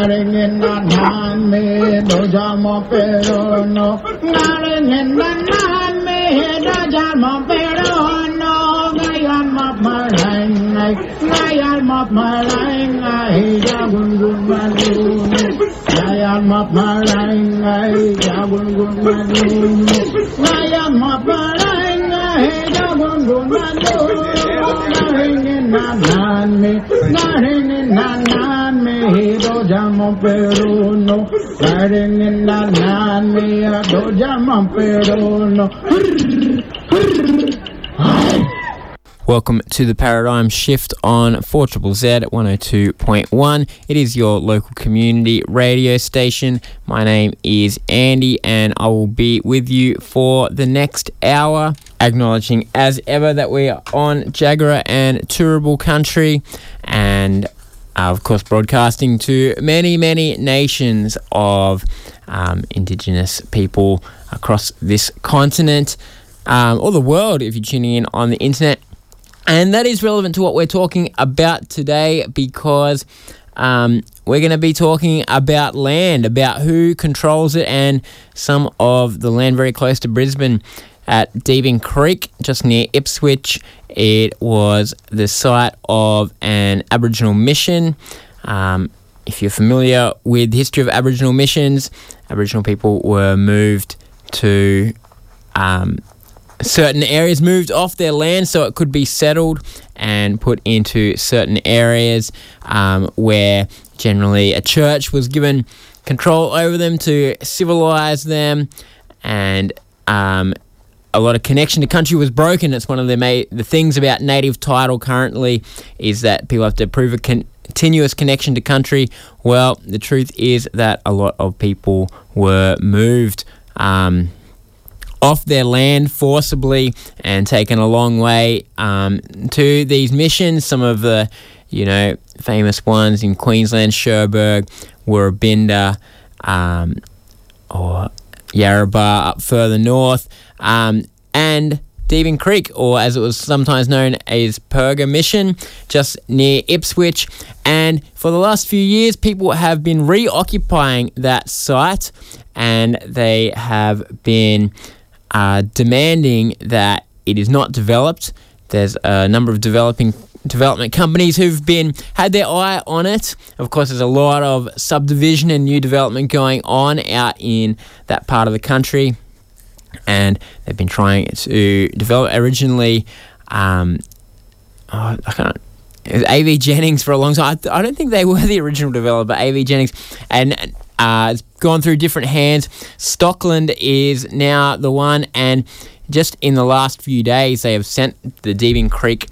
Narigin na naan me doja mo pero no. Narigin na naan me doja mo pero no. Gayan mo malain ay, gayan mo malain ay, ja gun gun malun. Gayan mo malain ay, ja gun gun malun. Gayan. Welcome to the Paradigm Shift on 4 Triple Z 102.1. It is your local community radio station. My name is Andy, and I will be with you for the next hour, acknowledging as ever that we are on Jagera and Turrbal country, and uh, of course, broadcasting to many, many nations of um, Indigenous people across this continent. Um, or the world if you're tuning in on the internet. And that is relevant to what we're talking about today because um, we're going to be talking about land, about who controls it, and some of the land very close to Brisbane at Deebing Creek, just near Ipswich. It was the site of an Aboriginal mission. Um, if you're familiar with the history of Aboriginal missions, Aboriginal people were moved to um, certain areas moved off their land so it could be settled and put into certain areas um, where generally a church was given control over them to civilize them and um, a lot of connection. To country was broken. It's one of the, ma- the things about native title currently is that people have to prove a con- continuous connection to country. Well the truth is that a lot of people were moved um, off their land forcibly and taken a long way um, to these missions. Some of the, you know, famous ones in Queensland, Cherbourg, Woorabinda, um, or Yarrabah up further north, um, and Deebing Creek, or as it was sometimes known as Purga Mission, just near Ipswich. And for the last few years, people have been reoccupying that site and they have been uh, demanding that it is not developed. There's a number of developing development companies who've been had their eye on it. Of course, there's a lot of subdivision and new development going on out in that part of the country, and they've been trying to develop originally. Um, oh, I can't. AV Jennings for a long time. I, I don't think they were the original developer, AV Jennings, and uh, it's gone through different hands. Stockland is now the one, and just in the last few days, they have sent the Deebing Creek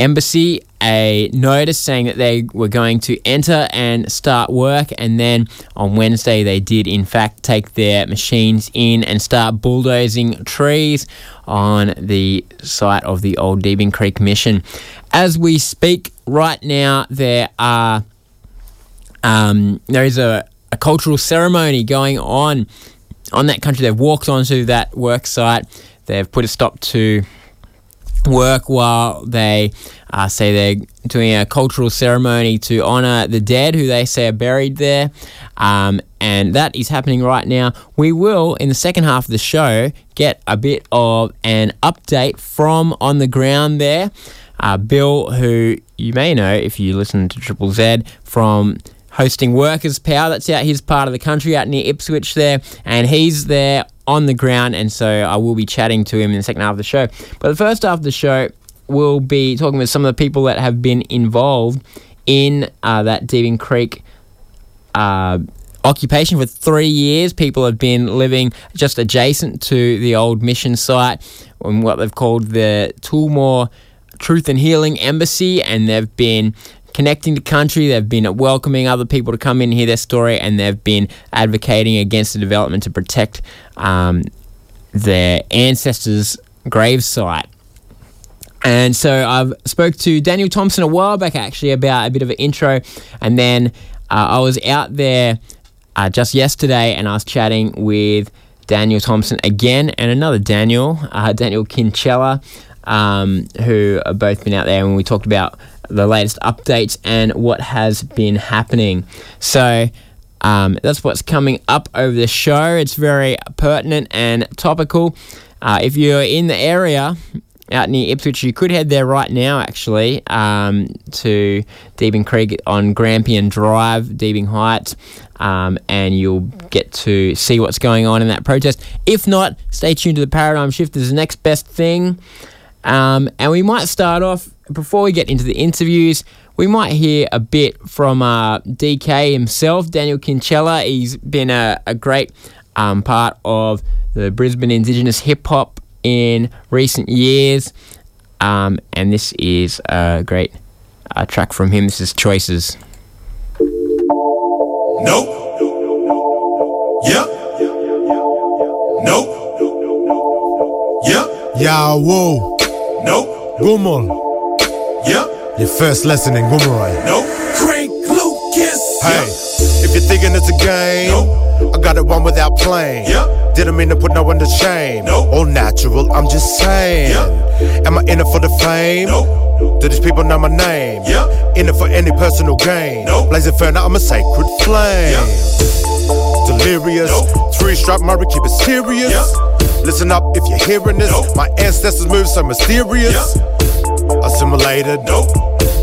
Embassy a notice saying that they were going to enter and start work. And then on Wednesday, they did, in fact, take their machines in and start bulldozing trees on the site of the old Deebing Creek mission. As we speak right now, there are. Um, there is a, a cultural ceremony going on on that country. They've walked onto that work site. They've put a stop to work while they uh, say they're doing a cultural ceremony to honour the dead who they say are buried there. Um, and that is happening right now. We will, in the second half of the show, get a bit of an update from on the ground there. Uh, Bill, who you may know if you listen to Triple Z from hosting Workers' Power. That's out his part of the country, out near Ipswich there, and he's there on the ground, and so I will be chatting to him in the second half of the show. But the first half of the show, we'll be talking with some of the people that have been involved in uh, that Deebing Creek uh, occupation for three years. People have been living just adjacent to the old mission site on what they've called the Toolmoor Truth and Healing Embassy, and they've been connecting to country. They've been welcoming other people to come in and hear their story, and they've been advocating against the development to protect um, their ancestors' gravesite. And so I've spoke to Daniel Thompson a while back actually about a bit of an intro, and then uh, I was out there uh, just yesterday, and I was chatting with Daniel Thompson again, and another Daniel, uh, Daniel Kinchela, um, who have both been out there, and we talked about the latest updates and what has been happening. So. Um, that's what's coming up over the show. It's very pertinent and topical. Uh, if you're in the area out near Ipswich, you could head there right now, actually, um, to Deebing Creek on Grampian Drive, Deebing Heights, um, and you'll get to see what's going on in that protest. If not, stay tuned to the Paradigm Shift. There's the next best thing. Um, and we might start off, before we get into the interviews, we might hear a bit from uh, DK himself, Daniel Kinchela. He's been a, a great um, part of the Brisbane Indigenous hip hop in recent years. Um, and this is a great uh, track from him. This is Choices. Nope. Yep. Nope. Yep. Yeah, whoa. Nope. Gumul. Yep. Your first lesson in Gumarai. Nope. Crank Lucas. Hey, if you're thinking it's a game, Nope. I got it one without playing. Yep. Didn't mean to put no one to shame. Nope. All natural, I'm just saying. Am I in it for the fame? Nope. Do these people know my name? Yep. In it for any personal gain? Nope. Blazing inferno, I'm a sacred flame. Yep. Delirious. Nope. Three strap Murray, keep it serious. Yep. Listen up if you're hearing this. Nope. My ancestors moved so mysterious. Assimilated. Nope.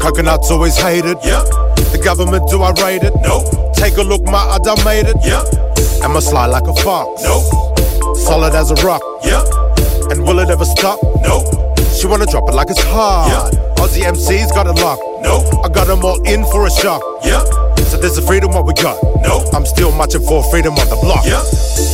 Coconuts always hated. Yep. The government, do I rate it? Nope. Take a look, ma, I done made it. Yep. Am I slide like a fox? Nope. Solid as a rock. Yep. And will it ever stop? Nope. She wanna drop it like it's hard. Yeah. Aussie MCs got it locked. Nope. I got them all in for a shock. Yep. So there's a freedom what we got. Nope. I'm still marching for freedom on the block. Yeah.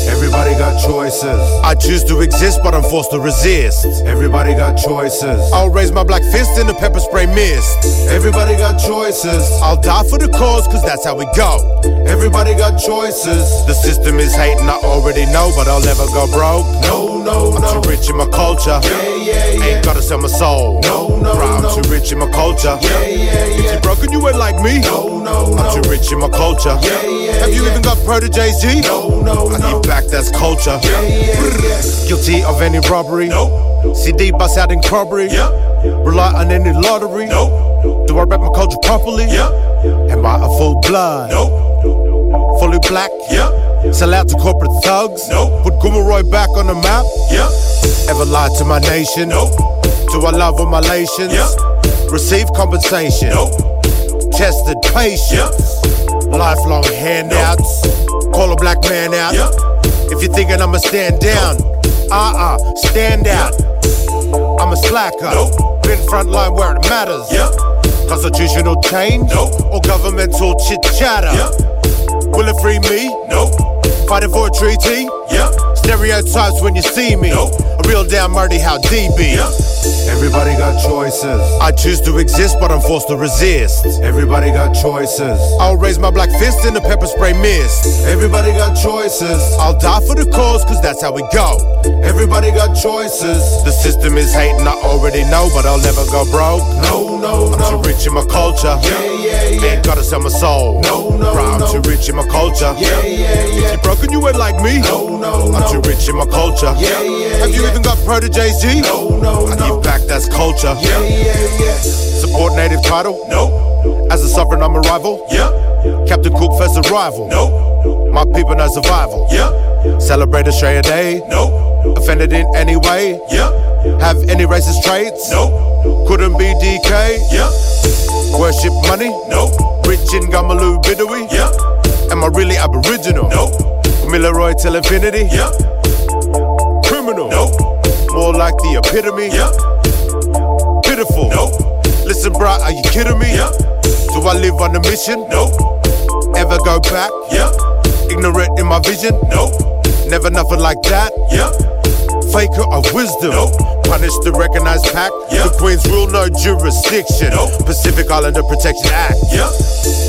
Everybody got choices. I choose to exist, but I'm forced to resist. Everybody got choices. I'll raise my black fist in the pepper spray mist. Everybody got choices. I'll die for the cause, cause that's how we go. Everybody got choices. The system is hating, I already know, but I'll never go broke. No, no, I'm no. too rich in my culture. Yeah, yeah, yeah. Ain't gotta sell my soul. No, no, Bro, I'm no. too rich in my culture. Yeah, yeah, yeah. If you broken, you ain't like me. No, no, I'm too rich in my culture. Yeah, yeah, Have you even got proteges, G? No, no, I no. give back, that's culture. Yeah, yeah, yeah. Guilty of any robbery. Nope. CD bust out in corroboree. Yep. Rely on any lottery. Nope. Do I rap my culture properly? Yep. Am I a full blood? Nope. Fully black? Yep. Sell out to corporate thugs? Nope. Put Gumaroy back on the map? Yep. Ever lied to my nation? Nope. Do I love all my nations? Yep. Receive compensation? Nope. Tested patience? Yep. Lifelong handouts? Call a black man out? Yep. If you're thinking I'ma stand down, uh uh, stand out. I'm a slacker. Nope. Been frontline where it matters. Constitutional change Nope. or governmental chit chatter. Will it free me? Nope. Fighting for a treaty? Yep. Stereotypes when you see me. Nope. A real damn murdy how DB. Yep. Everybody got choices. I choose to exist, but I'm forced to resist. Everybody got choices. I'll raise my black fist in the pepper spray mist. Everybody got choices. I'll die for the cause, cause that's how we go. Everybody got choices. The system is hating, I already know, but I'll never go broke. No, no, I'm too rich in my culture. Yeah, yeah, yeah. Ain't gotta sell my soul. No, no, Bro, I'm no. too rich in my culture. Yeah, yeah, yeah. If you broken, you ain't like me. No, no, I'm too rich in my culture. Yeah, yeah, Have you even got proteges, G? No, no, I give back, that's culture. Yeah, yeah, yeah. Support native title. Nope. As a sovereign, I'm a rival. Yep. Captain Cook first arrival. Nope. My people know survival. Yep. Celebrate Australia Day. Nope. Offended in any way. Yep. Have any racist traits? Nope. Couldn't be DK. Yep. Worship money. Nope. Rich in Gamaloo Bidawee. Yep. Am I really Aboriginal? Nope. Milleroy till infinity. Yep. Criminal. Nope. More like the epitome. Yep. Pitiful. Nope. Listen, bro, are you kidding me? Yep. Do I live on a mission? Nope. Ever go back? Yep. Ignorant in my vision? Nope. Never nothing like that. Yep. Faker of wisdom. Punish the recognized pack. The Queen's rule, no jurisdiction. Pacific Islander Protection Act.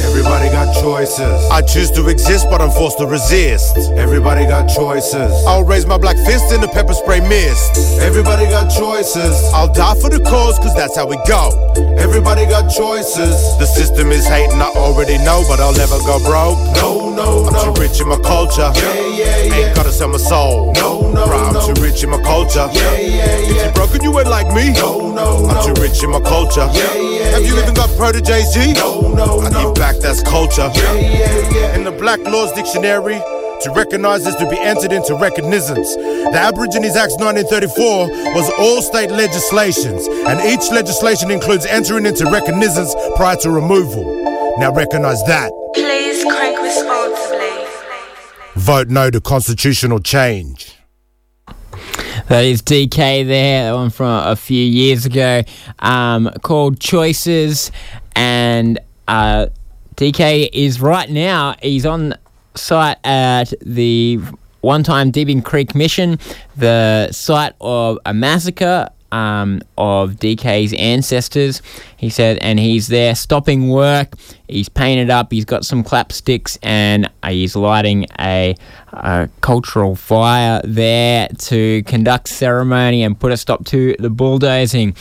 Everybody got choices. I choose to exist, but I'm forced to resist. Everybody got choices. I'll raise my black fist in the pepper spray mist. Everybody got choices. I'll die for the cause, cause that's how we go. Everybody got choices. The system is hating, I already know, but I'll never go broke. No, no, I'm too rich in my culture. Yeah, yeah, yeah. Ain't gotta sell my soul. No, no, Bro, I'm too rich in my culture. Yeah, yeah, yeah. If you broken, you ain't like me. No, no, I'm too rich in my culture. Yeah, yeah, Have you even got proteges, G? No, no, I give back, that's culture. Yeah, yeah, yeah. In the Black Laws Dictionary, to recognize is to be entered into recognizance. The Aborigines Act 1934 was all state legislations, and each legislation includes entering into recognizance prior to removal. Now recognize that. Please crank responsibly. Vote no to constitutional change. That is DK there, that one from a few years ago, um, called Choices. And uh, DK is right now, he's on site at the one time Deebing Creek Mission, the site of a massacre um, of DK's ancestors. He said, and he's there stopping work. He's painted up. He's got some clapsticks, and uh, he's lighting a, a cultural fire there to conduct ceremony and put a stop to the bulldozing.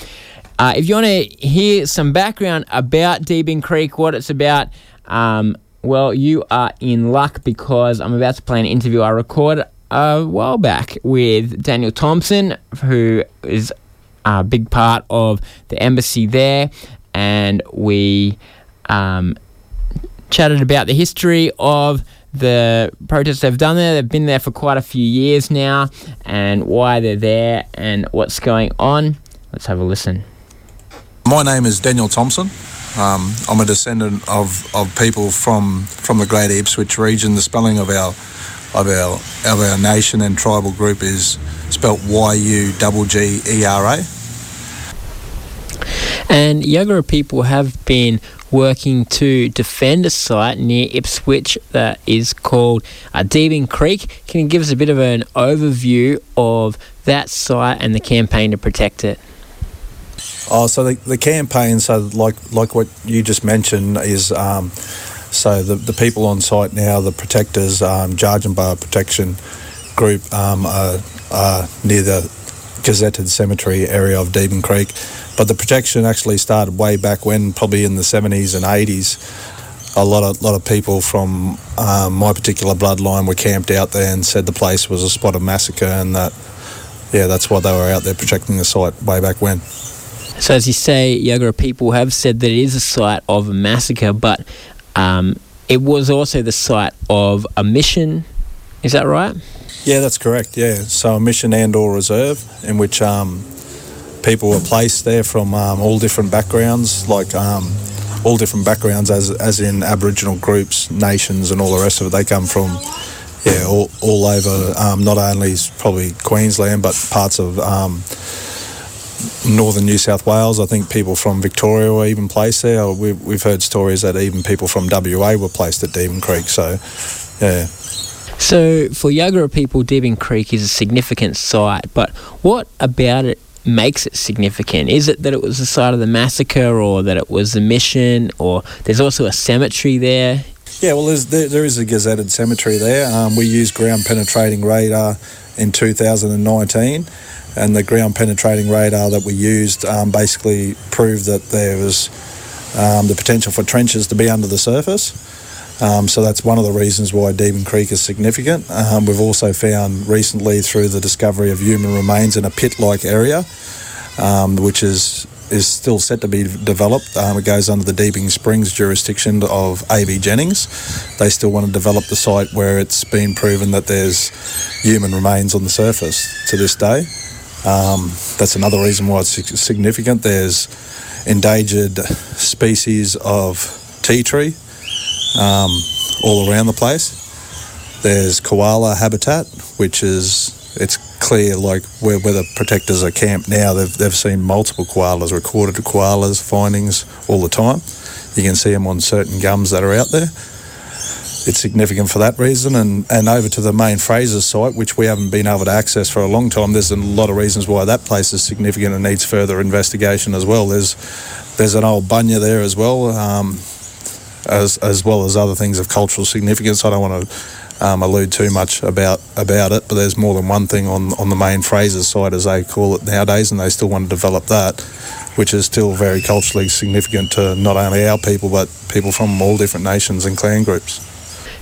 Uh, if you want to hear some background about Deebing Creek, what it's about, um, well, you are in luck because I'm about to play an interview I recorded a while back with Daniel Thompson, who is a big part of the embassy there, and we um, chatted about the history of the protests they've done there. They've been there for quite a few years now, and why they're there and what's going on. Let's have a listen. My name is Daniel Thompson. Um, I'm a descendant of, of people from, from the Greater Ipswich region. The spelling of our of our of our nation and tribal group is spelt Y U G G E R A. And Yagara people have been working to defend a site near Ipswich that is called uh, Deebing Creek. Can you give us a bit of an overview of that site and the campaign to protect it? Oh, so the, the campaign, so like like what you just mentioned, is um, so the, the people on site now, the protectors, um, Jargenbar Protection Group, um, are, are near the gazetted cemetery area of Deebing Creek. But the protection actually started way back when, probably in the 70s and 80s. A lot of lot of people from um, my particular bloodline were camped out there and said the place was a spot of massacre, and that yeah, that's why they were out there protecting the site way back when. So, as you say, Yagara people have said that it is a site of massacre, but um, it was also the site of a mission. Is that right? Yeah, that's correct. Yeah, so a mission and/or reserve in which um, people were placed there from um, all different backgrounds, like um, all different backgrounds, as as in Aboriginal groups, nations, and all the rest of it. They come from yeah all, all over, um, not only probably Queensland, but parts of um, northern New South Wales. I think people from Victoria were even placed there. We've, we've heard stories that even people from WA were placed at Deebing Creek. So, yeah. So, for Yagara people, Deebing Creek is a significant site, but what about it makes it significant? Is it that it was the site of the massacre, or that it was the mission, or there's also a cemetery there? Yeah, well, there, there is a gazetted cemetery there. Um, we used ground penetrating radar in 2019 and the ground penetrating radar that we used um, basically proved that there was um, the potential for trenches to be under the surface. Um, so that's one of the reasons why Deebing Creek is significant. Um, we've also found recently through the discovery of human remains in a pit-like area, um, which is is still set to be developed. Um, it goes under the Deebing Springs jurisdiction of AV Jennings. They still want to develop the site where it's been proven that there's human remains on the surface to this day. Um, that's another reason why it's significant. There's endangered species of tea tree um, all around the place. There's koala habitat, which is it's clear like where, where the protectors are camped now. They've they've seen multiple koalas, recorded koalas findings all the time. You can see them on certain gums that are out there. It's significant for that reason. And, and over to the main Fraser site, which we haven't been able to access for a long time. There's a lot of reasons why that place is significant and needs further investigation as well. There's there's an old bunya there as well, um, as as well as other things of cultural significance. I don't want to um, allude too much about about it, but there's more than one thing on on the main Fraser site, as they call it nowadays, and they still want to develop that, which is still very culturally significant to not only our people but people from all different nations and clan groups.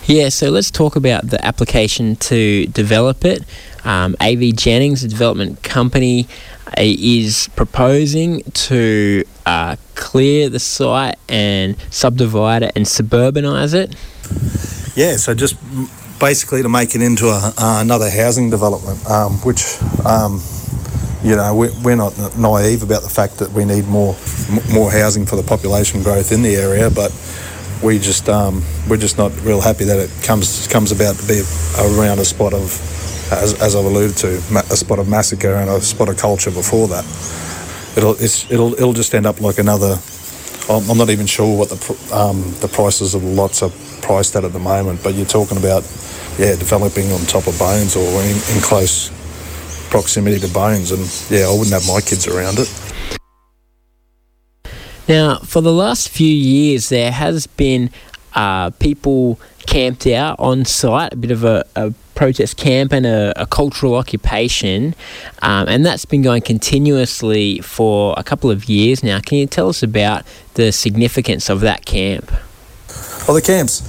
Yeah, so let's talk about the application to develop it. Um, AV Jennings, a development company, uh, is proposing to uh, clear the site and subdivide it and suburbanise it. Yeah, so just basically to make it into a, uh, another housing development, um, which, um, you know, we, we're not naive about the fact that we need more more housing for the population growth in the area, but we just um, we're just not real happy that it comes comes about to be around a spot of, as, as I've alluded to, a spot of massacre and a spot of culture before that. It'll it'll it'll just end up like another. I'm not even sure what the um, the prices of lots are priced at at the moment, but you're talking about yeah developing on top of bones or in, in close proximity to bones, and yeah, I wouldn't have my kids around it. Now, for the last few years, there has been uh, people camped out on site, a bit of a, a protest camp and a, a cultural occupation, um, and that's been going continuously for a couple of years now. Can you tell us about the significance of that camp? Well, the camps,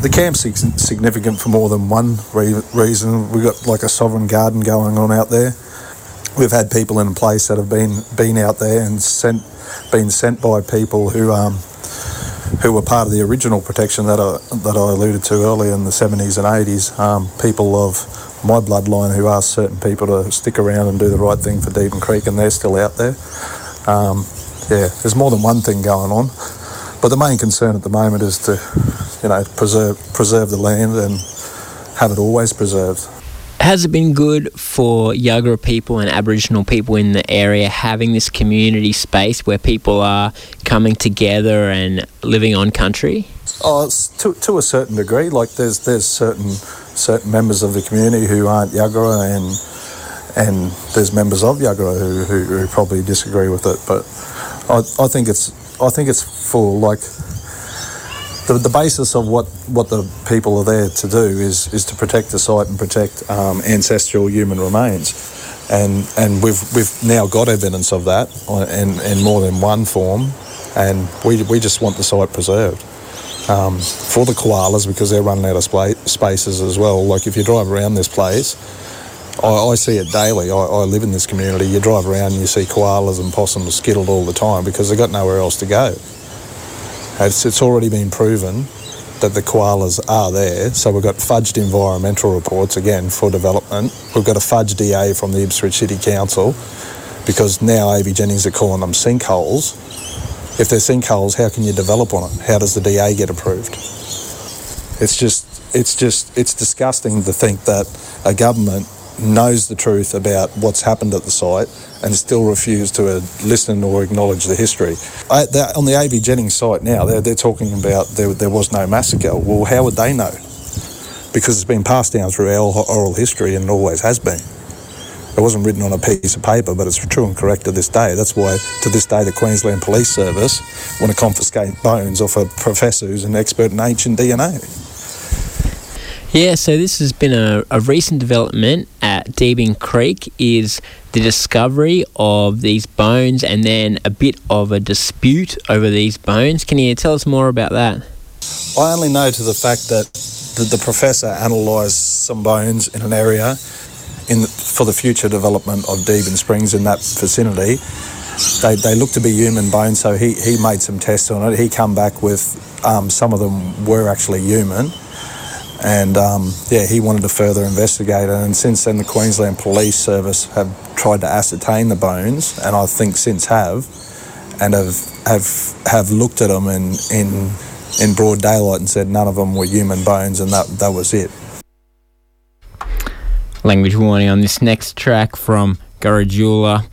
the, camp's sig- significant for more than one re- reason. We've got like a sovereign garden going on out there. We've had people in place that have been been out there and sent, been sent by people who um, who were part of the original protection that I that I alluded to earlier in the seventies and eighties. Um, people of my bloodline who asked certain people to stick around and do the right thing for Deebing Creek, and they're still out there. Um, yeah, there's more than one thing going on. But the main concern at the moment is to, you know, preserve preserve the land and have it always preserved. Has it been good for Yuggera people and Aboriginal people in the area having this community space where people are coming together and living on country? Oh, to, to a certain degree. Like there's there's certain certain members of the community who aren't Yuggera and and there's members of Yuggera who, who, who probably disagree with it. But I, I think it's I think it's for like the, the basis of what, what the people are there to do is, is to protect the site and protect um, ancestral human remains. And, and we've, we've now got evidence of that in, in more than one form, and we, we just want the site preserved. Um, for the koalas, because they're running out of spa- spaces as well. Like if you drive around this place, I, I see it daily. I, I live in this community. You drive around and you see koalas and possums skittled all the time because they've got nowhere else to go. It's, it's already been proven that the koalas are there. So we've got fudged environmental reports again for development. We've got a fudged DA from the Ipswich City Council because now AV Jennings are calling them sinkholes. If they're sinkholes, how can you develop on it? How does the DA get approved? It's just, it's just, it's disgusting to think that a government knows the truth about what's happened at the site and still refuse to uh, listen or acknowledge the history. I, on the AV Jennings site now, they're, they're talking about there, there was no massacre. Well, how would they know? Because it's been passed down through our oral history and always has been. It wasn't written on a piece of paper, but it's true and correct to this day. That's why, to this day, the Queensland Police Service want to confiscate bones off a professor who's an expert in ancient DNA. Yeah, so this has been a, a recent development at Deebing Creek is the discovery of these bones and then a bit of a dispute over these bones. Can you tell us more about that? I only know to the fact that the, the professor analysed some bones in an area in for the future development of Deebing Springs in that vicinity. They, they look to be human bones, so he, he made some tests on it. He come back with um, some of them were actually human, and um, yeah, he wanted to further investigate it. And since then, the Queensland Police Service have tried to ascertain the bones, and I think since have, and have have have looked at them in in in broad daylight and said none of them were human bones, and that that was it. Language warning on this next track from Gurridyula.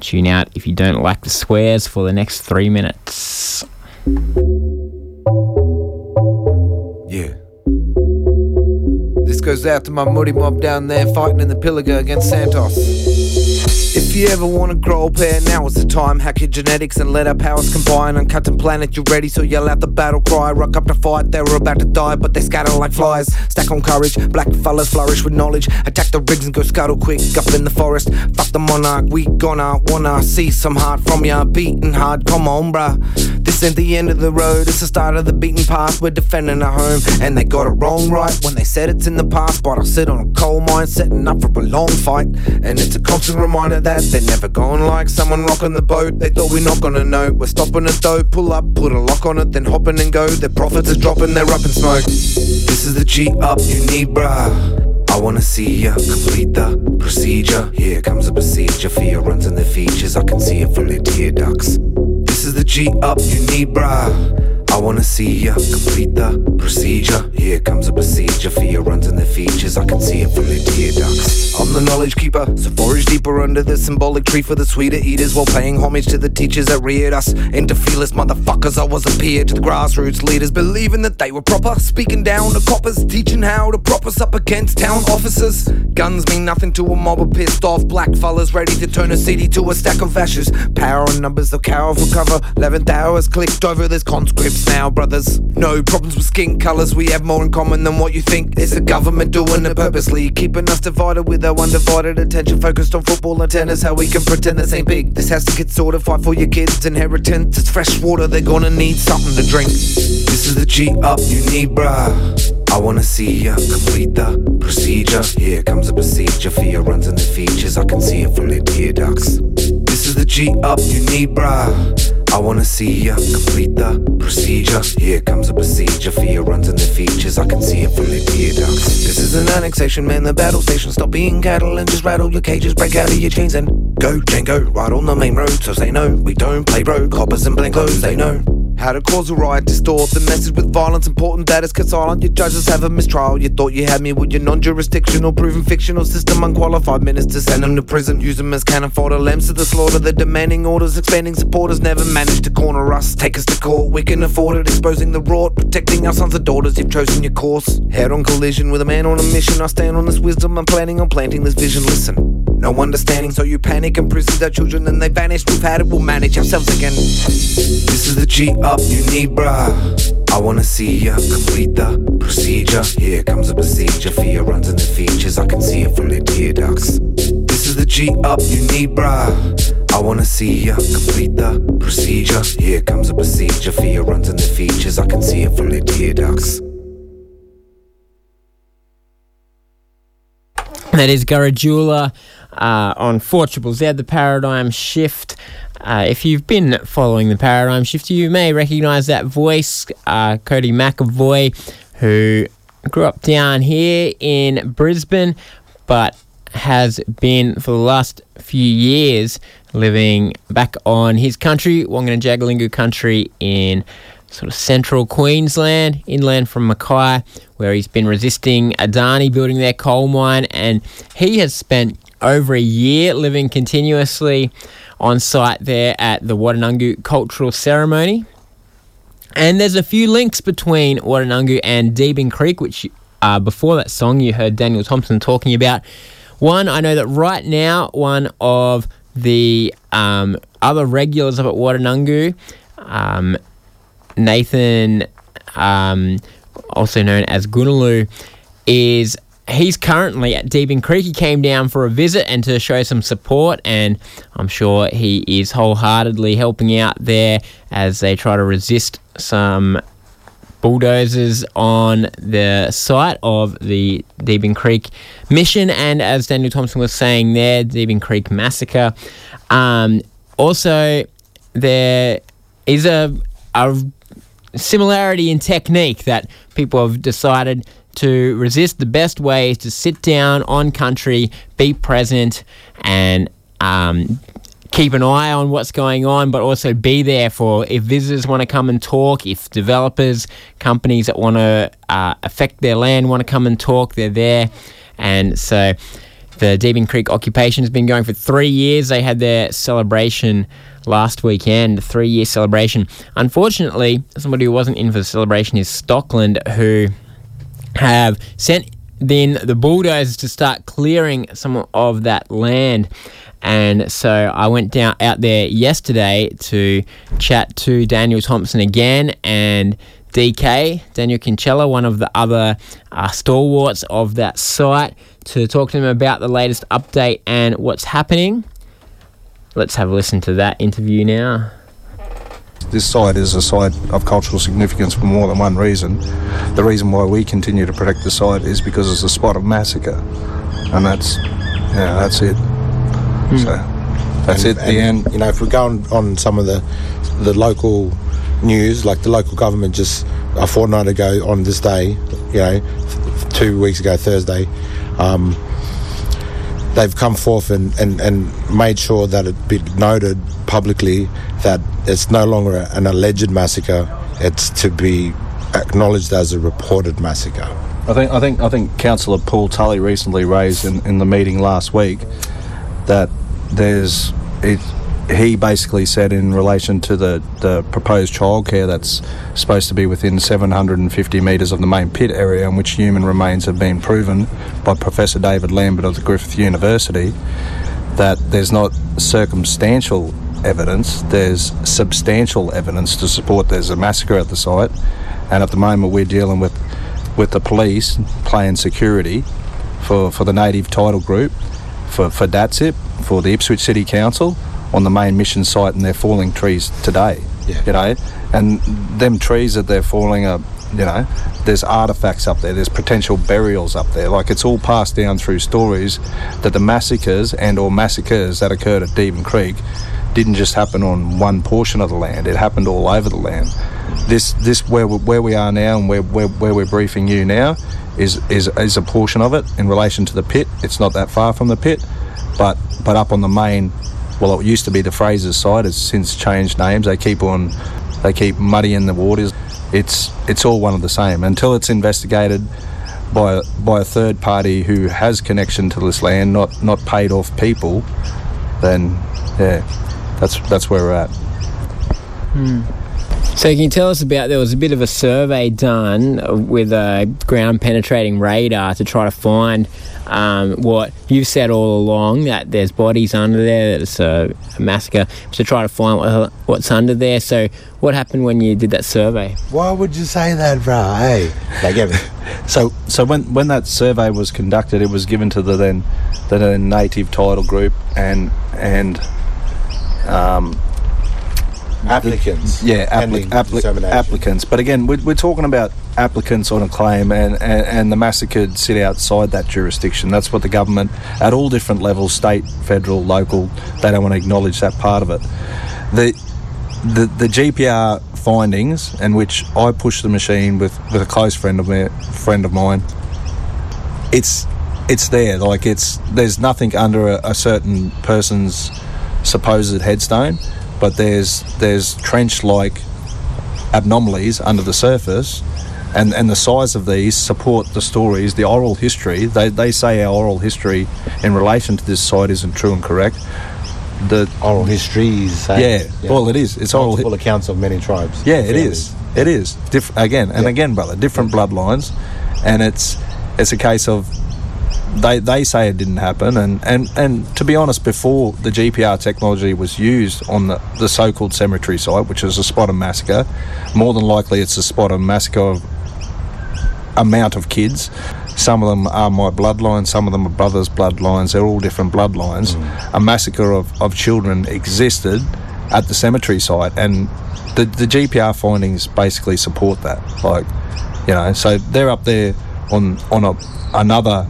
Tune out if you don't like the swears for the next three minutes. Goes out to my muddy mob down there fighting in the Pilliga against Santos. If you ever want to grow a pair, now is the time. Hack your genetics and let our powers combine. Uncut planet, you ready? So yell out the battle cry. Rock up to fight, they were about to die, but they scatter like flies. Stack on courage, black fellas flourish with knowledge. Attack the rigs and go scuttle quick up in the forest. Fuck the monarch, we gonna wanna see some heart from ya. Beating hard, come on, bruh. This ain't the end of the road, it's the start of the beaten path. We're defending our home, and they got it wrong right when they said it's in the past. But I sit on a coal mine, setting up for a long fight, and it's a constant reminder that they're never gone like someone rocking the boat. They thought we're not gonna know. We're stopping it though, pull up, put a lock on it, then hopping and go. Their profits are dropping, they're up in smoke. This is the G up you need, bruh. I wanna see ya complete the procedure. Here comes a procedure. Fear runs in the features. I can see it from their tear ducts. This is the G up you need, bruh. I wanna see ya complete the procedure. Here comes a procedure. for Fear runs in the features. I can see it from the tear ducts. I'm the knowledge keeper, so forage deeper under the symbolic tree for the sweeter eaters while paying homage to the teachers that reared us into fearless motherfuckers. I was a peer to the grassroots leaders, believing that they were proper. Speaking down to coppers, teaching how to prop us up against town officers. Guns mean nothing to a mob of pissed off black fellas ready to turn a city to a stack of ashes. Power and numbers, the cower for cover. 11th hours clicked over, there's conscripts now, brothers. No problems with skin colours, we have more in common than what you think. It's the government doing it purposely, keeping us divided with our undivided attention focused on football and tennis. How we can pretend this ain't big. This has to get sorted, fight for your kids' inheritance. It's fresh water, they're gonna need something to drink. This is the G up you need, bruh. I wanna see ya complete the procedure. Here comes a procedure. Fear runs in the features. I can see it from their tear ducts. This is the G up you need, bruh. I wanna see ya complete the procedure. Here comes a procedure. Fear runs in the features. I can see it from their tear ducts. This is an annexation, man. The battle station. Stop being cattle and just rattle your cages. Break out of your chains and go, Django. Right on the main road. So say no, we don't play bro. Coppers and plain clothes, they know. How to cause a riot, distort the message with violence. Important that it's silent. Your judges have a mistrial. You thought you had me with your non-jurisdictional, proven fictional system. Unqualified ministers send them to prison. Use them as cannon fodder. Lambs to the slaughter. They're demanding orders, expanding supporters. Never managed to corner us. Take us to court. We can afford it. Exposing the rot, protecting our sons and daughters. You've chosen your course. Head on collision with a man on a mission. I stand on this wisdom. I'm planning on planting this vision. Listen. No understanding, so you panic and prison our children, and they vanish. We've had it, we'll manage ourselves again. This is the G up you need, bruh. I wanna see ya complete the procedure. Here comes a procedure. Fear runs in the features. I can see it from their tear ducts. This is the G up you need, bruh. I wanna see ya complete the procedure. Here comes a procedure. Fear runs in the features. I can see it from their tear ducts. That is Gurridyula uh, on 4 Triple Z, the paradigm shift. Uh, if you've been following the paradigm shift, you may recognize that voice, uh, Coedy McAvoy, who grew up down here in Brisbane, but has been for the last few years living back on his country, Wangan Jagalingou country in sort of central Queensland, inland from Mackay, where he's been resisting Adani building their coal mine, and he has spent over a year living continuously on site there at the Waddananggu cultural ceremony. And there's a few links between Waddananggu and Deebing Creek, which uh, before that song you heard Daniel Thompson talking about. One, I know that right now, one of the um, other regulars up at Waddananggu, um, Nathan, um, also known as Gunalu, is he's currently at Deebing Creek. He came down for a visit and to show some support, and I'm sure he is wholeheartedly helping out there as they try to resist some bulldozers on the site of the Deebing Creek mission, and as Daniel Thompson was saying there, Deebing Creek massacre. Um, also, there is a, a similarity in technique that people have decided to resist. The best way is to sit down on country, be present, and um, keep an eye on what's going on, but also be there for if visitors want to come and talk, if developers, companies that want to uh, affect their land want to come and talk, they're there. And so the Deebing Creek occupation has been going for three years. They had their celebration last weekend, three year celebration. Unfortunately, somebody who wasn't in for the celebration is Stockland, who have sent then the bulldozers to start clearing some of that land. And so I went down out there yesterday to chat to Daniel Thompson again and DK, Daniel Kinchela, one of the other uh, stalwarts of that site, to talk to him about the latest update and what's happening. Let's have a listen to that interview now. This site is a site of cultural significance for more than one reason. The reason why we continue to protect the site is because it's a spot of massacre, and that's yeah, that's it. So that's And- it. The and, end. You know, if we go on, on some of the the local news, like the local government just a fortnight ago on this day, you know, two weeks ago Thursday, um, they've come forth and, and, and made sure that it be noted publicly that it's no longer an alleged massacre; it's to be acknowledged as a reported massacre. I think I think I think Councillor Paul Tully recently raised in, in the meeting last week that there's it. He basically said in relation to the, the proposed childcare that's supposed to be within 750 metres of the main pit area, in which human remains have been proven by Professor David Lambert of the Griffith University, that there's not circumstantial evidence, there's substantial evidence to support there's a massacre at the site. And at the moment, we're dealing with with the police playing security for, for the native title group, for, for DATSIP, for the Ipswich City Council on the main mission site, and they're falling trees today. Yeah. You know, and them trees that they're falling are, you know, there's artifacts up there, there's potential burials up there. Like it's all passed down through stories that the massacres and or massacres that occurred at Deebing Creek didn't just happen on one portion of the land; it happened all over the land. This this where we, where we are now and where, where where we're briefing you now is is is a portion of it in relation to the pit. It's not that far from the pit, but but up on the main. Well, it used to be the Fraser's side. It's since changed names. They keep on they keep muddying the waters. It's it's all one of the same until it's investigated by by a third party who has connection to this land, not not paid off people. Then yeah, that's that's where we're at. Hmm. So can you tell us about there was a bit of a survey done with a ground penetrating radar to try to find um, what you've said all along that there's bodies under there that it's a, a massacre to try to find what, what's under there. So what happened when you did that survey? Why would you say that, bro? Hey, they gave it. So, so when when that survey was conducted, it was given to the then the then native title group and and um, applicants. yeah pending applic- applic- applicants. But again, we're, we're talking about applicants on a claim, and, and and the massacred sit outside that jurisdiction. That's what the government at all different levels, state, federal, local, they don't want to acknowledge that part of it. The the, the GPR findings, in which I pushed the machine with, with a close friend of me, friend of mine, it's it's there. Like it's there's nothing under a, a certain person's supposed headstone, but there's there's trench like anomalies under the surface. And, and the size of these support the stories, the oral history. They, they say our oral history in relation to this site isn't true and correct. The Oral histories. eh? yeah, well, it is. It's oral. Multiple accounts of many tribes. Yeah, it is. It is. Diff- again and Yeah. again, brother. Different bloodlines, and it's it's a case of they they say it didn't happen, and and and to be honest, before the GPR technology was used on the the so-called cemetery site, which is a spot of massacre, more than likely it's a spot of massacre of amount of kids. Some of them are my bloodline, some of them are brothers' bloodlines, they're all different bloodlines. Mm. A massacre of, of children existed at the cemetery site, and the, the GPR findings basically support that. Like, you know, so they're up there on, on a, another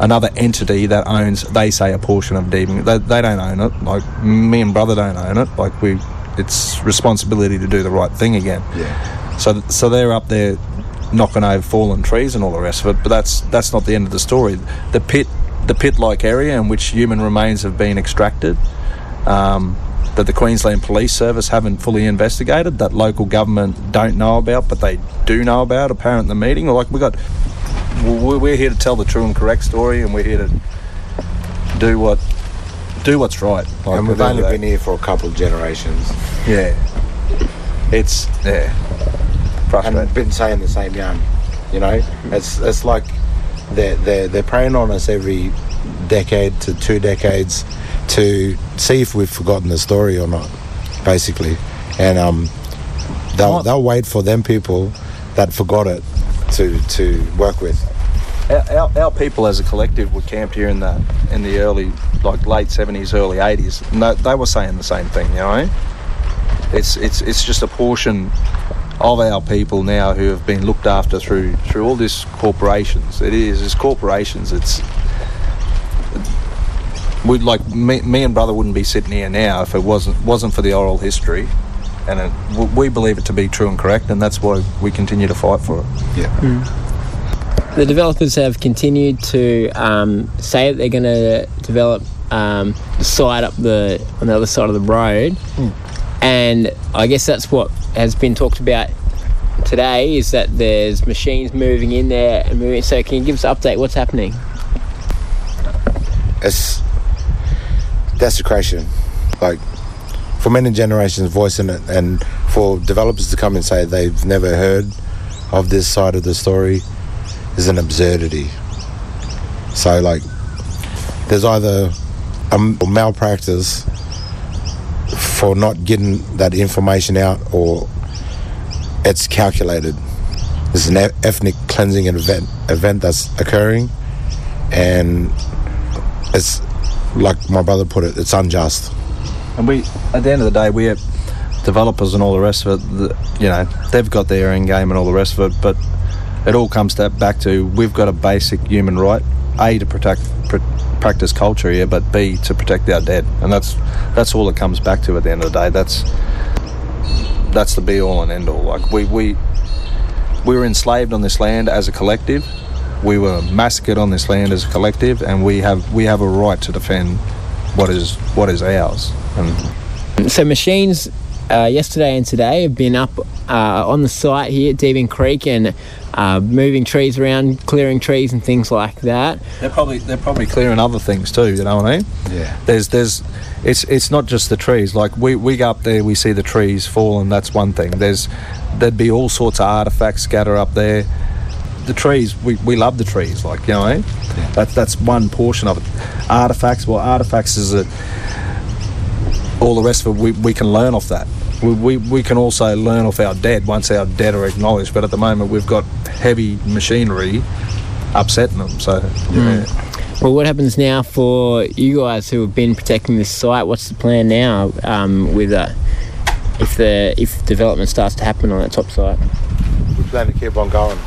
another entity that owns, they say, a portion of Deebing. They, they don't own it. Like, me and brother don't own it. Like, we, it's responsibility to do the right thing again. Yeah. So, so they're up there knocking over fallen trees and all the rest of it. But that's that's not the end of the story. The pit, the pit-like area in which human remains have been extracted, um, that the Queensland Police Service haven't fully investigated, that local government don't know about, but they do know about. Apparent in the meeting, like we got, we're here to tell the true and correct story, and we're here to do what do what's right. Like, And we've at the end only been here for a couple of generations yeah. It's yeah, frustrating. and been saying the same yarn. You know, it's it's like they're, they're, they're preying on us every decade to two decades to see if we've forgotten the story or not, basically. And um, they'll, they'll wait for them people that forgot it to, to work with. Our, our, people as a collective were camped here in the in the early, like late seventies, early eighties. No, they were saying the same thing. You know, it's it's it's just a portion of our people now who have been looked after through through all these corporations. It is it's corporations. It's we like me, me and brother wouldn't be sitting here now if it wasn't wasn't for the oral history. And it, we believe it to be true and correct, and that's why we continue to fight for it. Yeah. The developers have continued to um, say that they're going to develop um, the site up the on the other side of the road, and I guess that's what has been talked about today. Is that there's machines moving in there and moving. So can you give us an update? What's happening? it's desecration. Like for many generations voicing it and for developers to come and say they've never heard of this side of the story is an absurdity. So like there's either a malpractice for not getting that information out or it's calculated. There's an ethnic cleansing event event that's occurring and it's like my brother put it, it's unjust. And we, at the end of the day, we have developers and all the rest of it. The, you know, they've got their end game and all the rest of it. But it all comes to, back to we've got a basic human right: a to protect, pr- practice culture here, but b to protect our dead. And that's that's all it comes back to at the end of the day. That's that's the be all and end all. Like we we we were enslaved on this land as a collective. We were massacred on this land as a collective, and we have we have a right to defend what is what is ours. And So machines uh, yesterday and today have been up uh, on the site here at Deebing Creek and uh, moving trees around, clearing trees and things like that. they're probably they're probably clearing other things too. You know what I mean? Yeah. There's there's it's it's not just the trees. Like we, we go up there, we see the trees fall, and that's one thing. There's there'd be all sorts of artifacts scattered up there. The trees, we, we love the trees. Like you know, what I mean? that's that's one portion of it. Artifacts, well, artifacts is a all the rest of it. We, we can learn off that. We, we, we can also learn off our dead once our dead are acknowledged. But at the moment, we've got heavy machinery upsetting them. So yeah. Well, what happens now for you guys who have been protecting this site? What's the plan now um, with uh, if the if development starts to happen on that top site? We plan to keep on going.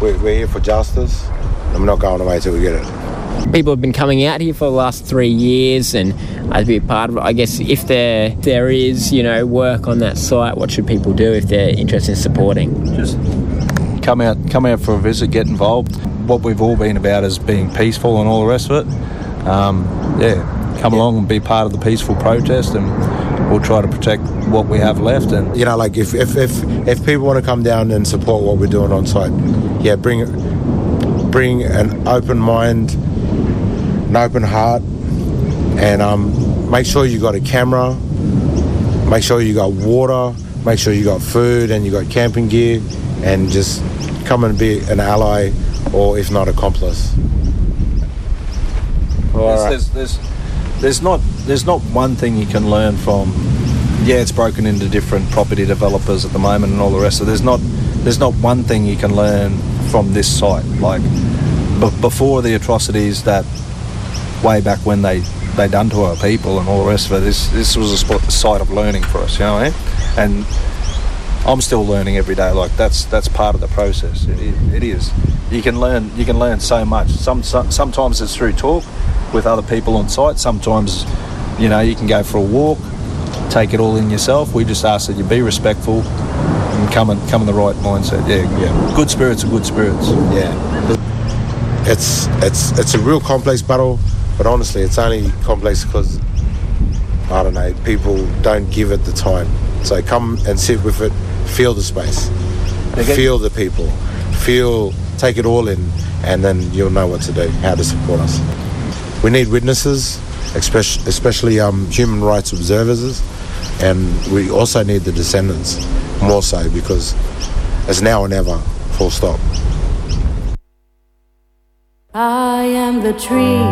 We're, we're here for justice, and we're not going away till we get it. People have been coming out here for the last three years, and I'd be a part of it. I guess if there there is you know work on that site, what should people do if they're interested in supporting? just come out come out for a visit get involved what we've all been about is being peaceful and all the rest of it um, yeah come along and be part of the peaceful protest and we'll try to protect what we have left and You know, like if if if, if people want to come down and support what we're doing on site, yeah, bring bring an open mind, an open heart, and um, make sure you got a camera. Make sure you got water. Make sure you got food and you got camping gear, and just come and be an ally, or if not accomplice. there's, there's, there's there's not there's not one thing you can learn from yeah it's broken into different property developers at the moment and all the rest of it. there's not there's not one thing you can learn from this site like but before the atrocities that way back when they they done to our people and all the rest of it this this was a spot, site of learning for us you know what I mean? and I'm still learning every day. Like that's that's part of the process. It is. It is. You can learn. You can learn so much. Some, some sometimes it's through talk with other people on site. Sometimes, you know, you can go for a walk, take it all in yourself. We just ask that you be respectful and come and come in the right mindset. Yeah, yeah. Good spirits are good spirits. Yeah. It's it's it's a real complex battle, but honestly, it's only complex because I don't know people don't give it the time. So come and sit with it, feel the space, Okay. feel the people, feel take it all in, and then you'll know what to do, how to support us. We need witnesses, especially especially um, human rights observers, and we also need the descendants more so because it's now or never. Full stop. I am the tree,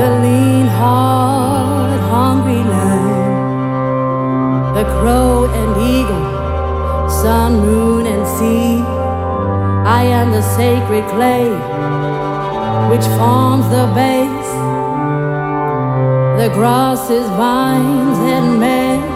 the lean, hard, hungry land, the crow and eagle, sun, moon, and sea. I am the sacred clay which forms the base, the grass is vines, and men.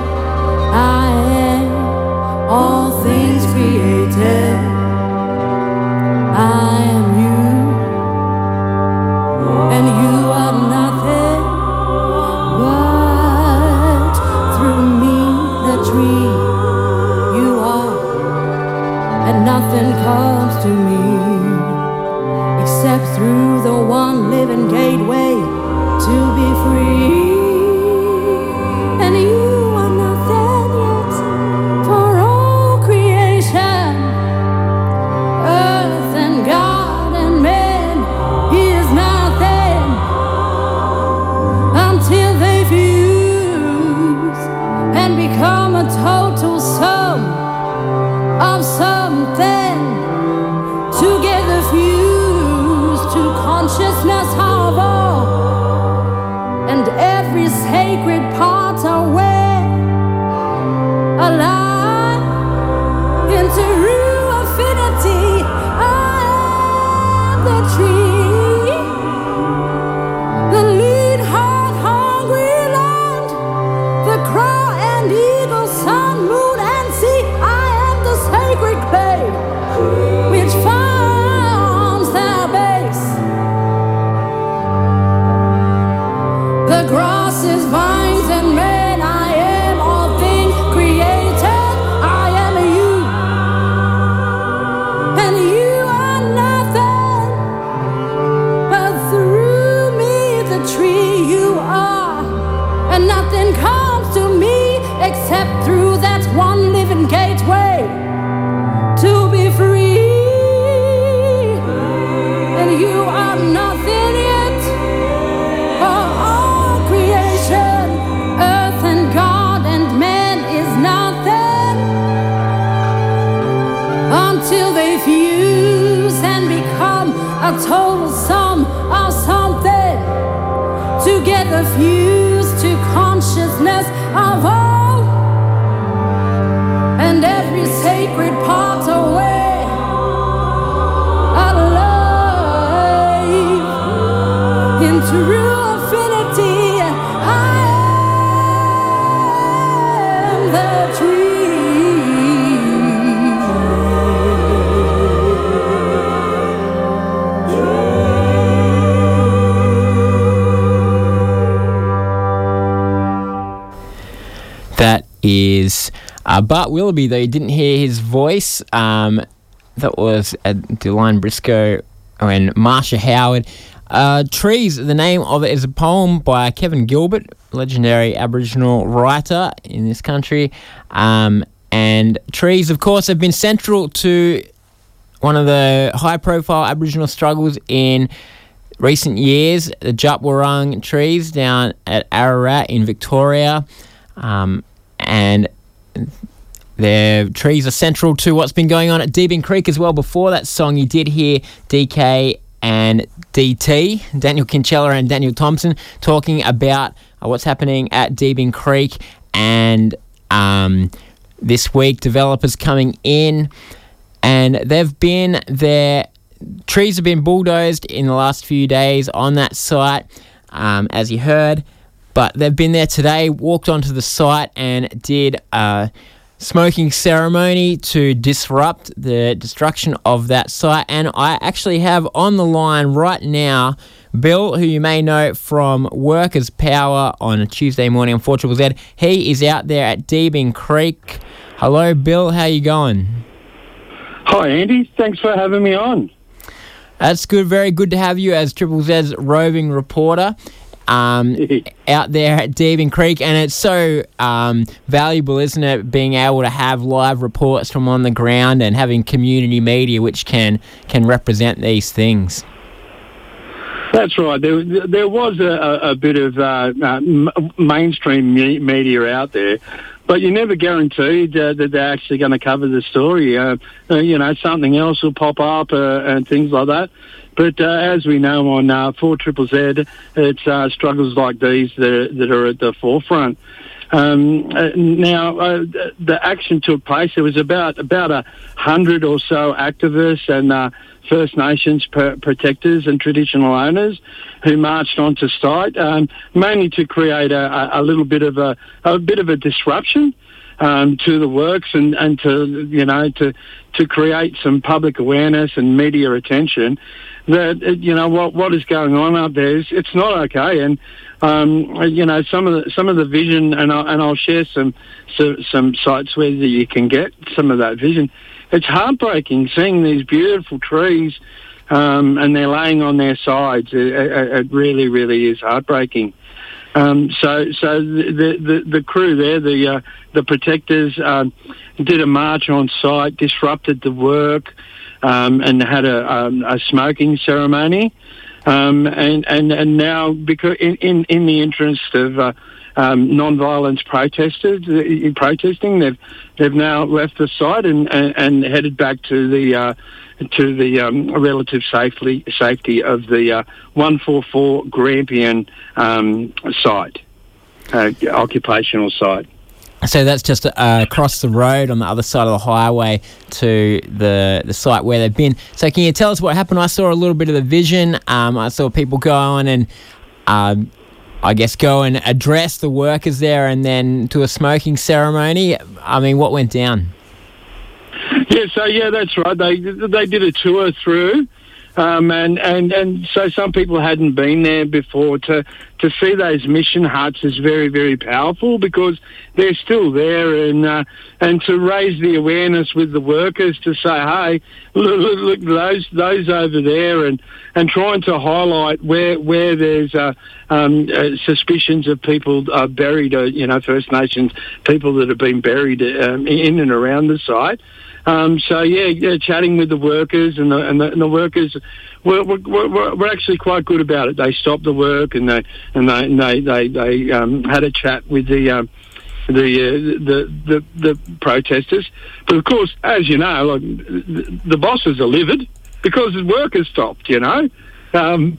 Uh, Bart Willoughby, though you didn't hear his voice. Um, that was uh, Briscoe and Marsha Howard. Uh, Trees, the name of it is a poem by Kevin Gilbert, legendary Aboriginal writer in this country. Um, and trees, of course, have been central to one of the high profile Aboriginal struggles in recent years the Djab Wurrung trees down at Ararat in Victoria. Um, and their trees are central to what's been going on at Deebing Creek as well. Before that song, you did hear DK and DT, Daniel Kinchela and Daniel Thompson, talking about uh, what's happening at Deebing Creek. And um, this week, developers coming in, and they've been there. Trees have been bulldozed in the last few days on that site, um, as you heard. But they've been there today, walked onto the site, and did a smoking ceremony to disrupt the destruction of that site. And I actually have on the line right now Bill, who you may know from Workers' Power on a Tuesday morning on 4 Z. He is out there at Deebing Creek. Hello, Bill. How you going? Hi, Andy. Thanks for having me on. That's good. Very good to have you as Triple Z's roving reporter um, out there at Deebing Creek. And it's so um, valuable, isn't it, being able to have live reports from on the ground and having community media which can, can represent these things. That's right. There, there was a, a, bit of uh, uh, mainstream me- media out there, but you're never guaranteed uh, that they're actually going to cover the story. Uh, uh, you know, something else will pop up uh, and things like that. But uh, as we know on uh, 4 Triple Z, it's uh, struggles like these that are, that are at the forefront. Um, uh, now, uh, the- action took place. There was about about a hundred or so activists and uh, First Nations per- protectors and traditional owners who marched onto site, um, mainly to create a, a, a little bit of a, a bit of a disruption um, to the works and, and to you know to to create some public awareness and media attention that uh, you know what what is going on out there is it's not okay and um, you know some of the some of the vision and I'll, and I'll share some, some some sites where you can get some of that vision. It's heartbreaking seeing these beautiful trees um, and they're laying on their sides. It, it, it really really is heartbreaking. Um, so, so the, the the crew there, the uh, the protectors, um, did a march on site, disrupted the work, um, and had a, um, a smoking ceremony. Um, and, and and now because in, in, in the interest of uh, um, non-violence protesters uh, protesting, they've they've now left the site and, and, and headed back to the uh, to the um, relative safely safety of the uh, 144 Grampian um, site, uh, occupational site. So that's just uh, across the road on the other side of the highway to the the site where they've been. So can you tell us what happened? I saw a little bit of the vision. Um, I saw people go on and, um, I guess, go and address the workers there, and then to a smoking ceremony. I mean, what went down? Yeah, so yeah, that's right. They they did a tour through, um, and and and so some people hadn't been there before. To to see those mission huts is very very powerful because they're still there, and uh, and to raise the awareness with the workers to say, hey, look, look, those those over there, and and trying to highlight where where there's uh, um, uh, suspicions of people uh, buried, uh, you know, First Nations people that have been buried um, in and around the site. Um, so yeah, yeah, chatting with the workers and the, and the, and the workers were, were, were, were actually quite good about it. They stopped the work and they and they and they they, they um, had a chat with the. Um, the, uh, the the the protesters, but of course, as you know, like the, the bosses are livid because the work has stopped. You know, um,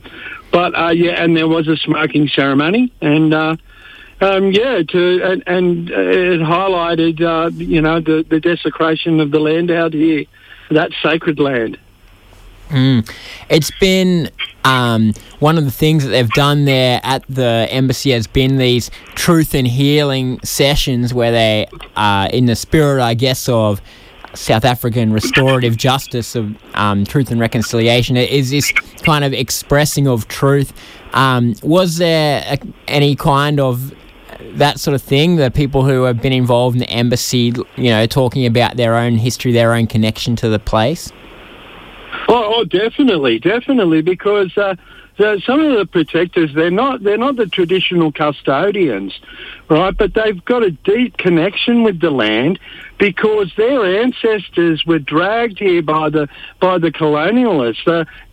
but uh, yeah, and there was a smoking ceremony, and uh, um, yeah, to and, and uh, it highlighted uh, you know the, the desecration of the land out here, that sacred land. Mm. It's been um, one of the things that they've done there at the embassy has been these truth and healing sessions where they, uh, in the spirit, I guess, of South African restorative justice of um, truth and reconciliation, it is this kind of expressing of truth. Um, was there a, any kind of that sort of thing? The people who have been involved in the embassy, you know, talking about their own history, their own connection to the place. Oh, oh definitely, definitely, because uh, some of the protectors they're not they're not the traditional custodians, right? But they've got a deep connection with the land because their ancestors were dragged here by the by the colonialists.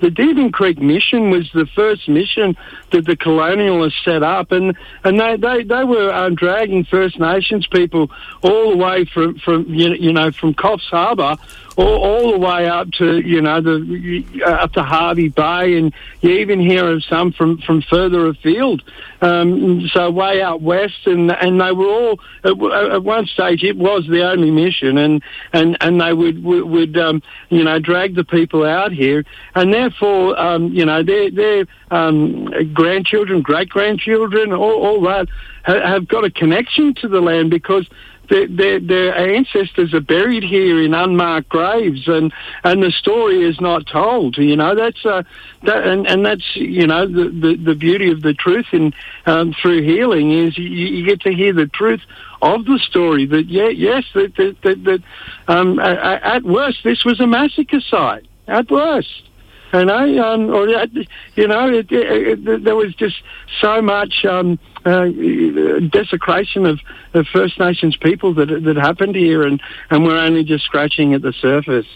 The Deebing Creek mission was the first mission that the colonialists set up, and and they they, they were um, dragging First Nations people all the way from from you know from Coffs Harbour all, all the way up to you know the uh, up to Hervey Bay, and you even hear of some from from further afield. Um, so way out west, and and they were all at, at one stage it was the only mission, and and and they would would, would um, you know drag the people out here, and therefore um, you know their their um, grandchildren, great grandchildren, all, all that have got a connection to the land because their, their, ancestors are buried here in unmarked graves, and, and the story is not told. You know that's uh, that, and, and that's you know the, the, the beauty of the truth in um, through healing is you, you get to hear the truth of the story. That yeah, yes, that that, that, that um, at worst this was a massacre site. At worst. And I, um, or you know, it, it, it, there was just so much um, uh, desecration of, of First Nations people that that happened here, and, and we're only just scratching at the surface.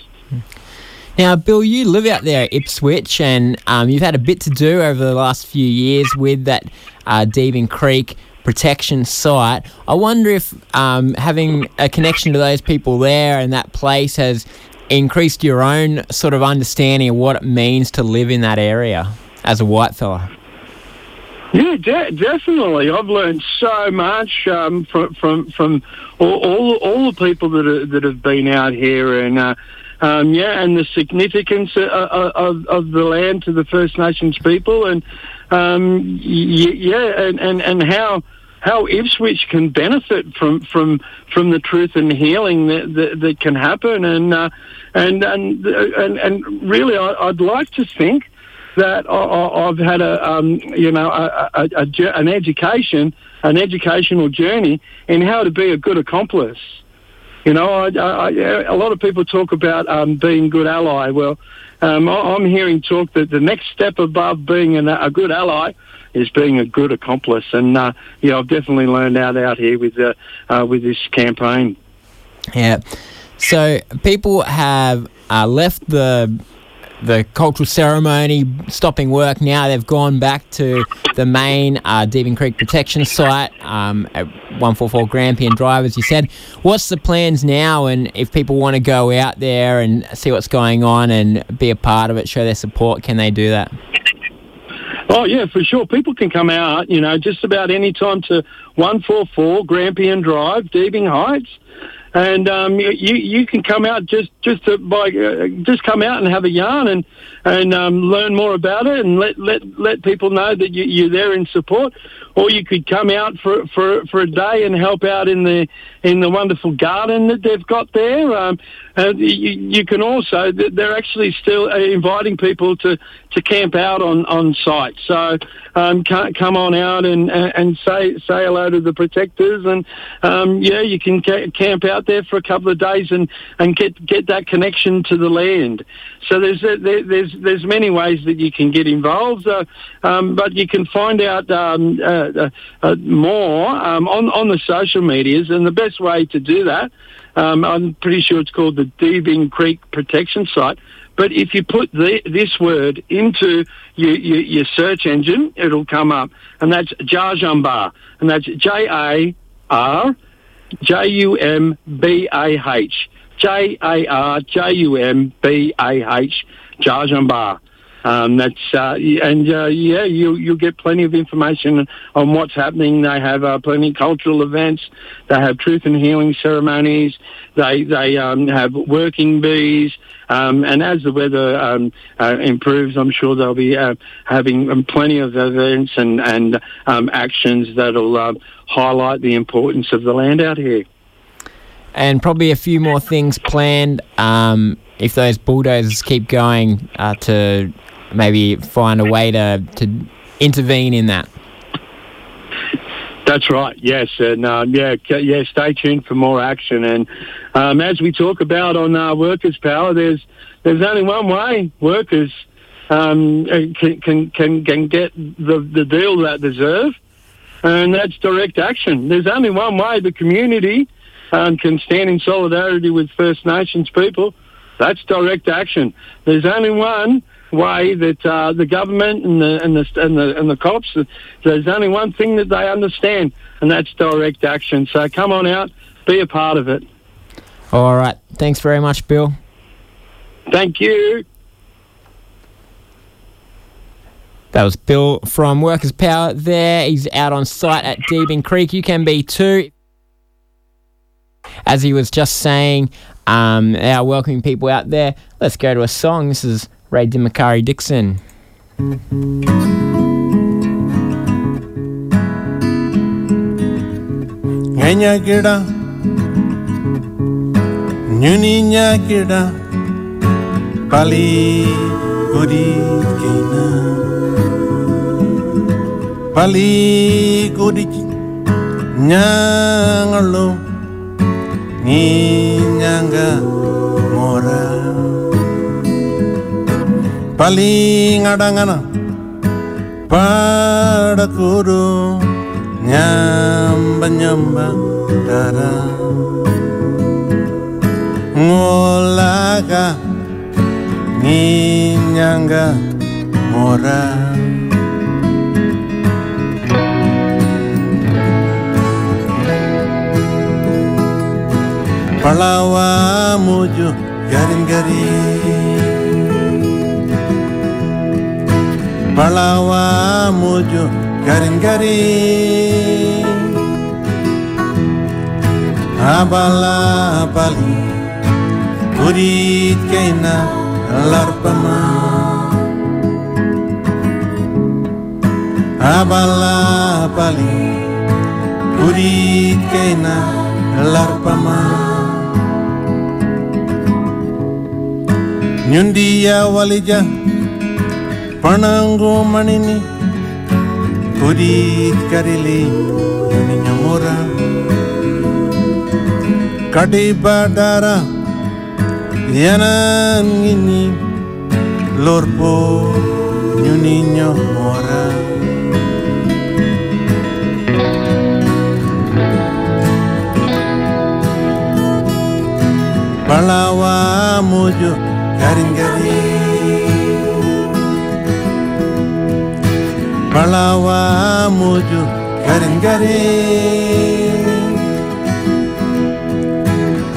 Now, Bill, you live out there at Ipswich, and um, you've had a bit to do over the last few years with that uh, Deebing Creek protection site. I wonder if um, having a connection to those people there and that place has increased your own sort of understanding of what it means to live in that area as a white fella. Yeah, de- definitely. I've learned so much um, from from from all, all all the people that are, that have been out here, and uh, um, yeah, and the significance of, of, of the land to the First Nations people, and um, yeah, and, and, and how how Ipswich can benefit from from from the truth and healing that that, that can happen, and uh, and and and and really, I, I'd like to think that I, have had a um, you know a, a, a, an education, an educational journey in how to be a good accomplice. You know, I, I, a lot of people talk about um, being good ally. Well, um, I'm hearing talk that the next step above being an, a good ally is being a good accomplice, and uh, yeah, I've definitely learned that out here with uh, uh, with this campaign. Yeah. So people have uh, left the the cultural ceremony, stopping work now. They've gone back to the main uh, Creek Protection Site um, at 144 Grampian Drive, as you said. What's the plans now? And if people want to go out there and see what's going on and be a part of it, show their support, can they do that? Oh yeah, for sure. People can come out, you know, just about any time to 144 Grampian Drive, Deebing Heights and um, you you can come out just just to, by uh, just come out and have a yarn and and um, learn more about it and let let let people know that you, you're there in support or you could come out for, for, for a day and help out in the in the wonderful garden that they've got there. Um, uh, you, you, can also they're actually still uh, inviting people to, to camp out on, on site. So um, come on out and and say say hello to the protectors and um, yeah, you can camp out there for a couple of days and, and get get that connection to the land. So there's uh, there's there's many ways that you can get involved, uh, um, but you can find out. Um, uh, uh, more um, on on the social medias, and the best way to do that, um, I'm pretty sure it's called the Deebing Creek Protection Site. But if you put the, this word into your, your, your, search engine, it'll come up, and that's Jarjumbah. And that's J A R J U M B A H. J A R J U M B A H, Jar Jumbah. Um, that's uh, and uh, yeah, you you'll get plenty of information on what's happening. They have uh, plenty of cultural events. They have truth and healing ceremonies. They they um, have working bees. Um, and as the weather um, uh, improves, I'm sure they'll be uh, having plenty of events and and um, actions that'll uh, highlight the importance of the land out here. And probably a few more things planned um, if those bulldozers keep going uh, to maybe find a way to, to intervene in that. That's right. Yes, and um, yeah, yeah. Stay tuned for more action. And um, as we talk about on uh, workers' power, there's there's only one way workers um, can, can can can get the the deal that they deserve, and that's direct action. There's only one way the community um, can stand in solidarity with First Nations people. That's direct action. There's only one way that uh, the government and the, and the and the and the cops there's only one thing that they understand, and that's direct action. So come on out, be a part of it. All right. Thanks very much, Bill. Thank you. That was Bill from Workers Power there. He's out on site at Deebing Creek. You can be too. As he was just saying, um, our welcoming people out there. Let's go to a song. This is Ray DeMacari Dixon. Ñaña gira, ñuni nya gira, pali godi kina, pali mora paling ada ngana pada పాడకూరు nyamba nyamba dara ngolaga nginyanga mora, palawa muju garing garing Palawa muju garin gari Abala pali Kurit kaina larpama Abala pali Kurit kaina larpama Nyundiya walija Panango manini Kurit karili Nyuninya mora. Kadi badara Yanan ngini Lorpo Nyuninya mora. Palawa mujo garin gari Malawa mojo garing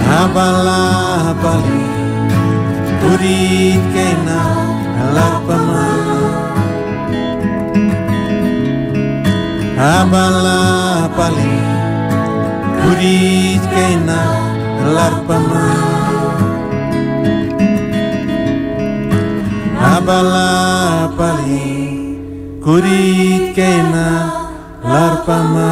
Abala abali Purit kena alapama Abala abali Purit kena alapama Abala abali kurit kena larpama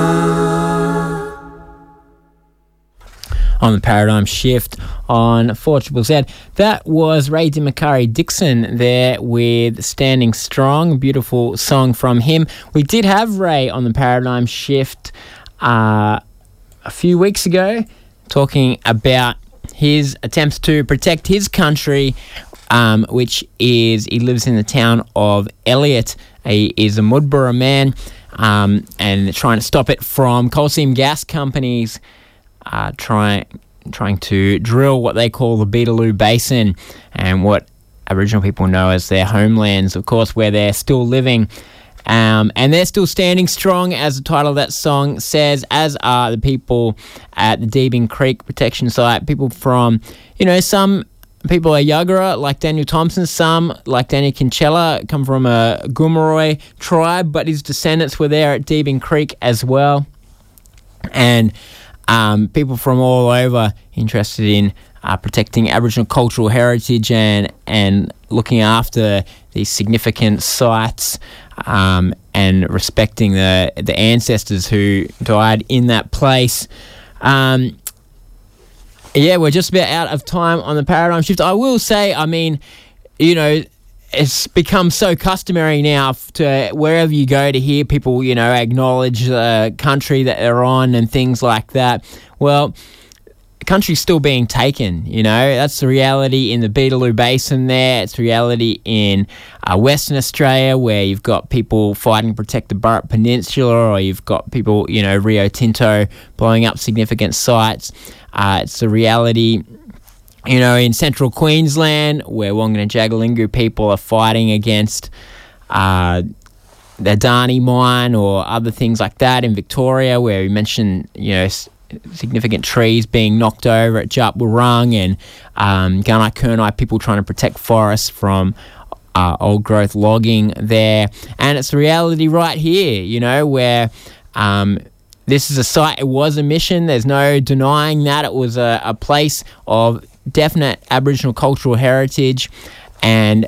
on the paradigm shift on 4 Triple Z. That was Ray Dimakarri Dixon there with Standing Strong, beautiful song from him. We did have Ray on the paradigm shift uh, a few weeks ago talking about his attempts to protect his country, um, which is he lives in the town of Elliott. He is a Mudburra man um, and trying to stop it from coal seam gas companies uh, trying trying to drill what they call the Beetaloo Basin and what Aboriginal people know as their homelands, of course, where they're still living. Um, and they're still standing strong, as the title of that song says, as are the people at the Deebing Creek Protection Site. People from, you know, some people are Yagara, like Daniel Thompson. Some, like Daniel Kinchela, come from a Gomeroi tribe, but his descendants were there at Deebing Creek as well. And um, people from all over interested in uh, protecting Aboriginal cultural heritage and and looking after these significant sites um, and respecting the the ancestors who died in that place. Um, yeah, we're just about out of time on the paradigm shift. I will say, I mean, you know, it's become so customary now to wherever you go to hear people, you know, acknowledge the country that they're on and things like that. Well, the country's still being taken, you know, that's the reality in the Beetaloo Basin there. It's reality in uh, Western Australia where you've got people fighting to protect the Burrup Peninsula or you've got people, you know, Rio Tinto blowing up significant sites. Uh, it's the reality you know, in central Queensland, where Wangan and Jagalingou people are fighting against uh, the Adani mine or other things like that. In Victoria, where we mentioned, you know, s- significant trees being knocked over at Djab Wurrung and um, Gunai Kurnai people trying to protect forests from uh, old growth logging there. And it's reality right here, you know, where. Um, this is a site, it was a mission. There's no denying that. It was a, a place of definite Aboriginal cultural heritage. And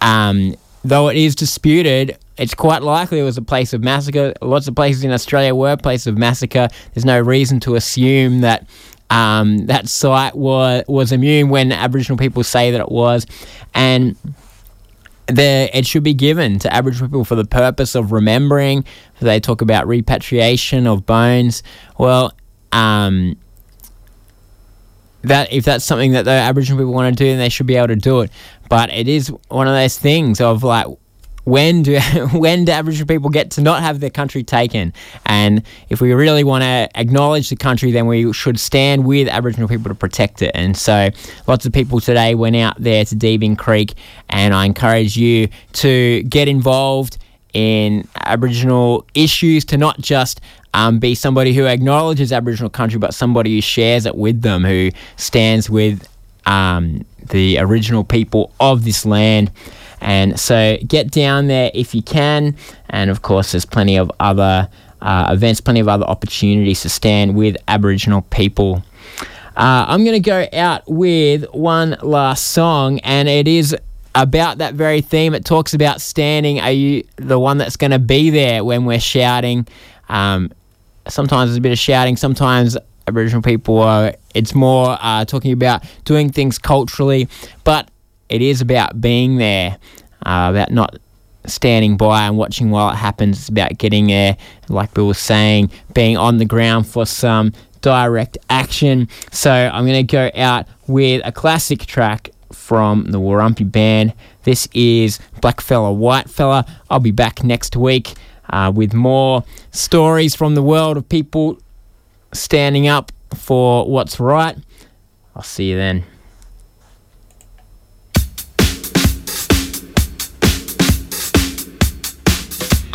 um, though it is disputed, it's quite likely it was a place of massacre. Lots of places in Australia were places of massacre. There's no reason to assume that um, that site was, was immune when Aboriginal people say that it was. And the, it should be given to Aboriginal people for the purpose of remembering. They talk about repatriation of bones. Well, um, that if that's something that the Aboriginal people want to do, then they should be able to do it. But it is one of those things of like, when do when do Aboriginal people get to not have their country taken? And if we really want to acknowledge the country, then we should stand with Aboriginal people to protect it. And so, lots of people today went out there to Deebing Creek, and I encourage you to get involved in Aboriginal issues, to not just um, be somebody who acknowledges Aboriginal country, but somebody who shares it with them, who stands with um, the original people of this land. And so get down there if you can. And of course, there's plenty of other uh, events, plenty of other opportunities to stand with Aboriginal people. Uh, I'm going to go out with one last song, and it is about that very theme. It talks about standing. Are you the one that's going to be there when we're shouting? Um, sometimes there's a bit of shouting. Sometimes Aboriginal people are. It's more uh, talking about doing things culturally, but it is about being there, uh, about not standing by and watching while it happens. It's about getting there, like Bill was saying, being on the ground for some direct action. So I'm going to go out with a classic track from the Warumpi Band. This is Black Fella, White Fella. I'll be back next week uh, with more stories from the world of people standing up for what's right. I'll see you then.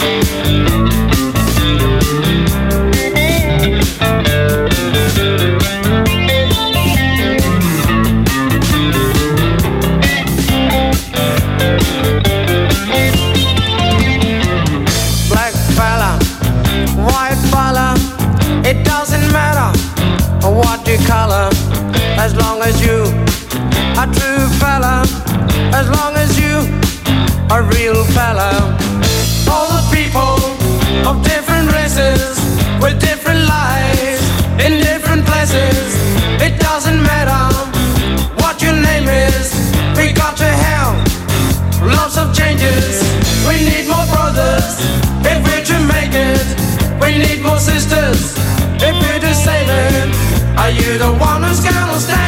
Black Are you the one who's gonna stand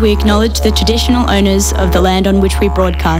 we acknowledge the traditional owners of the land on which we broadcast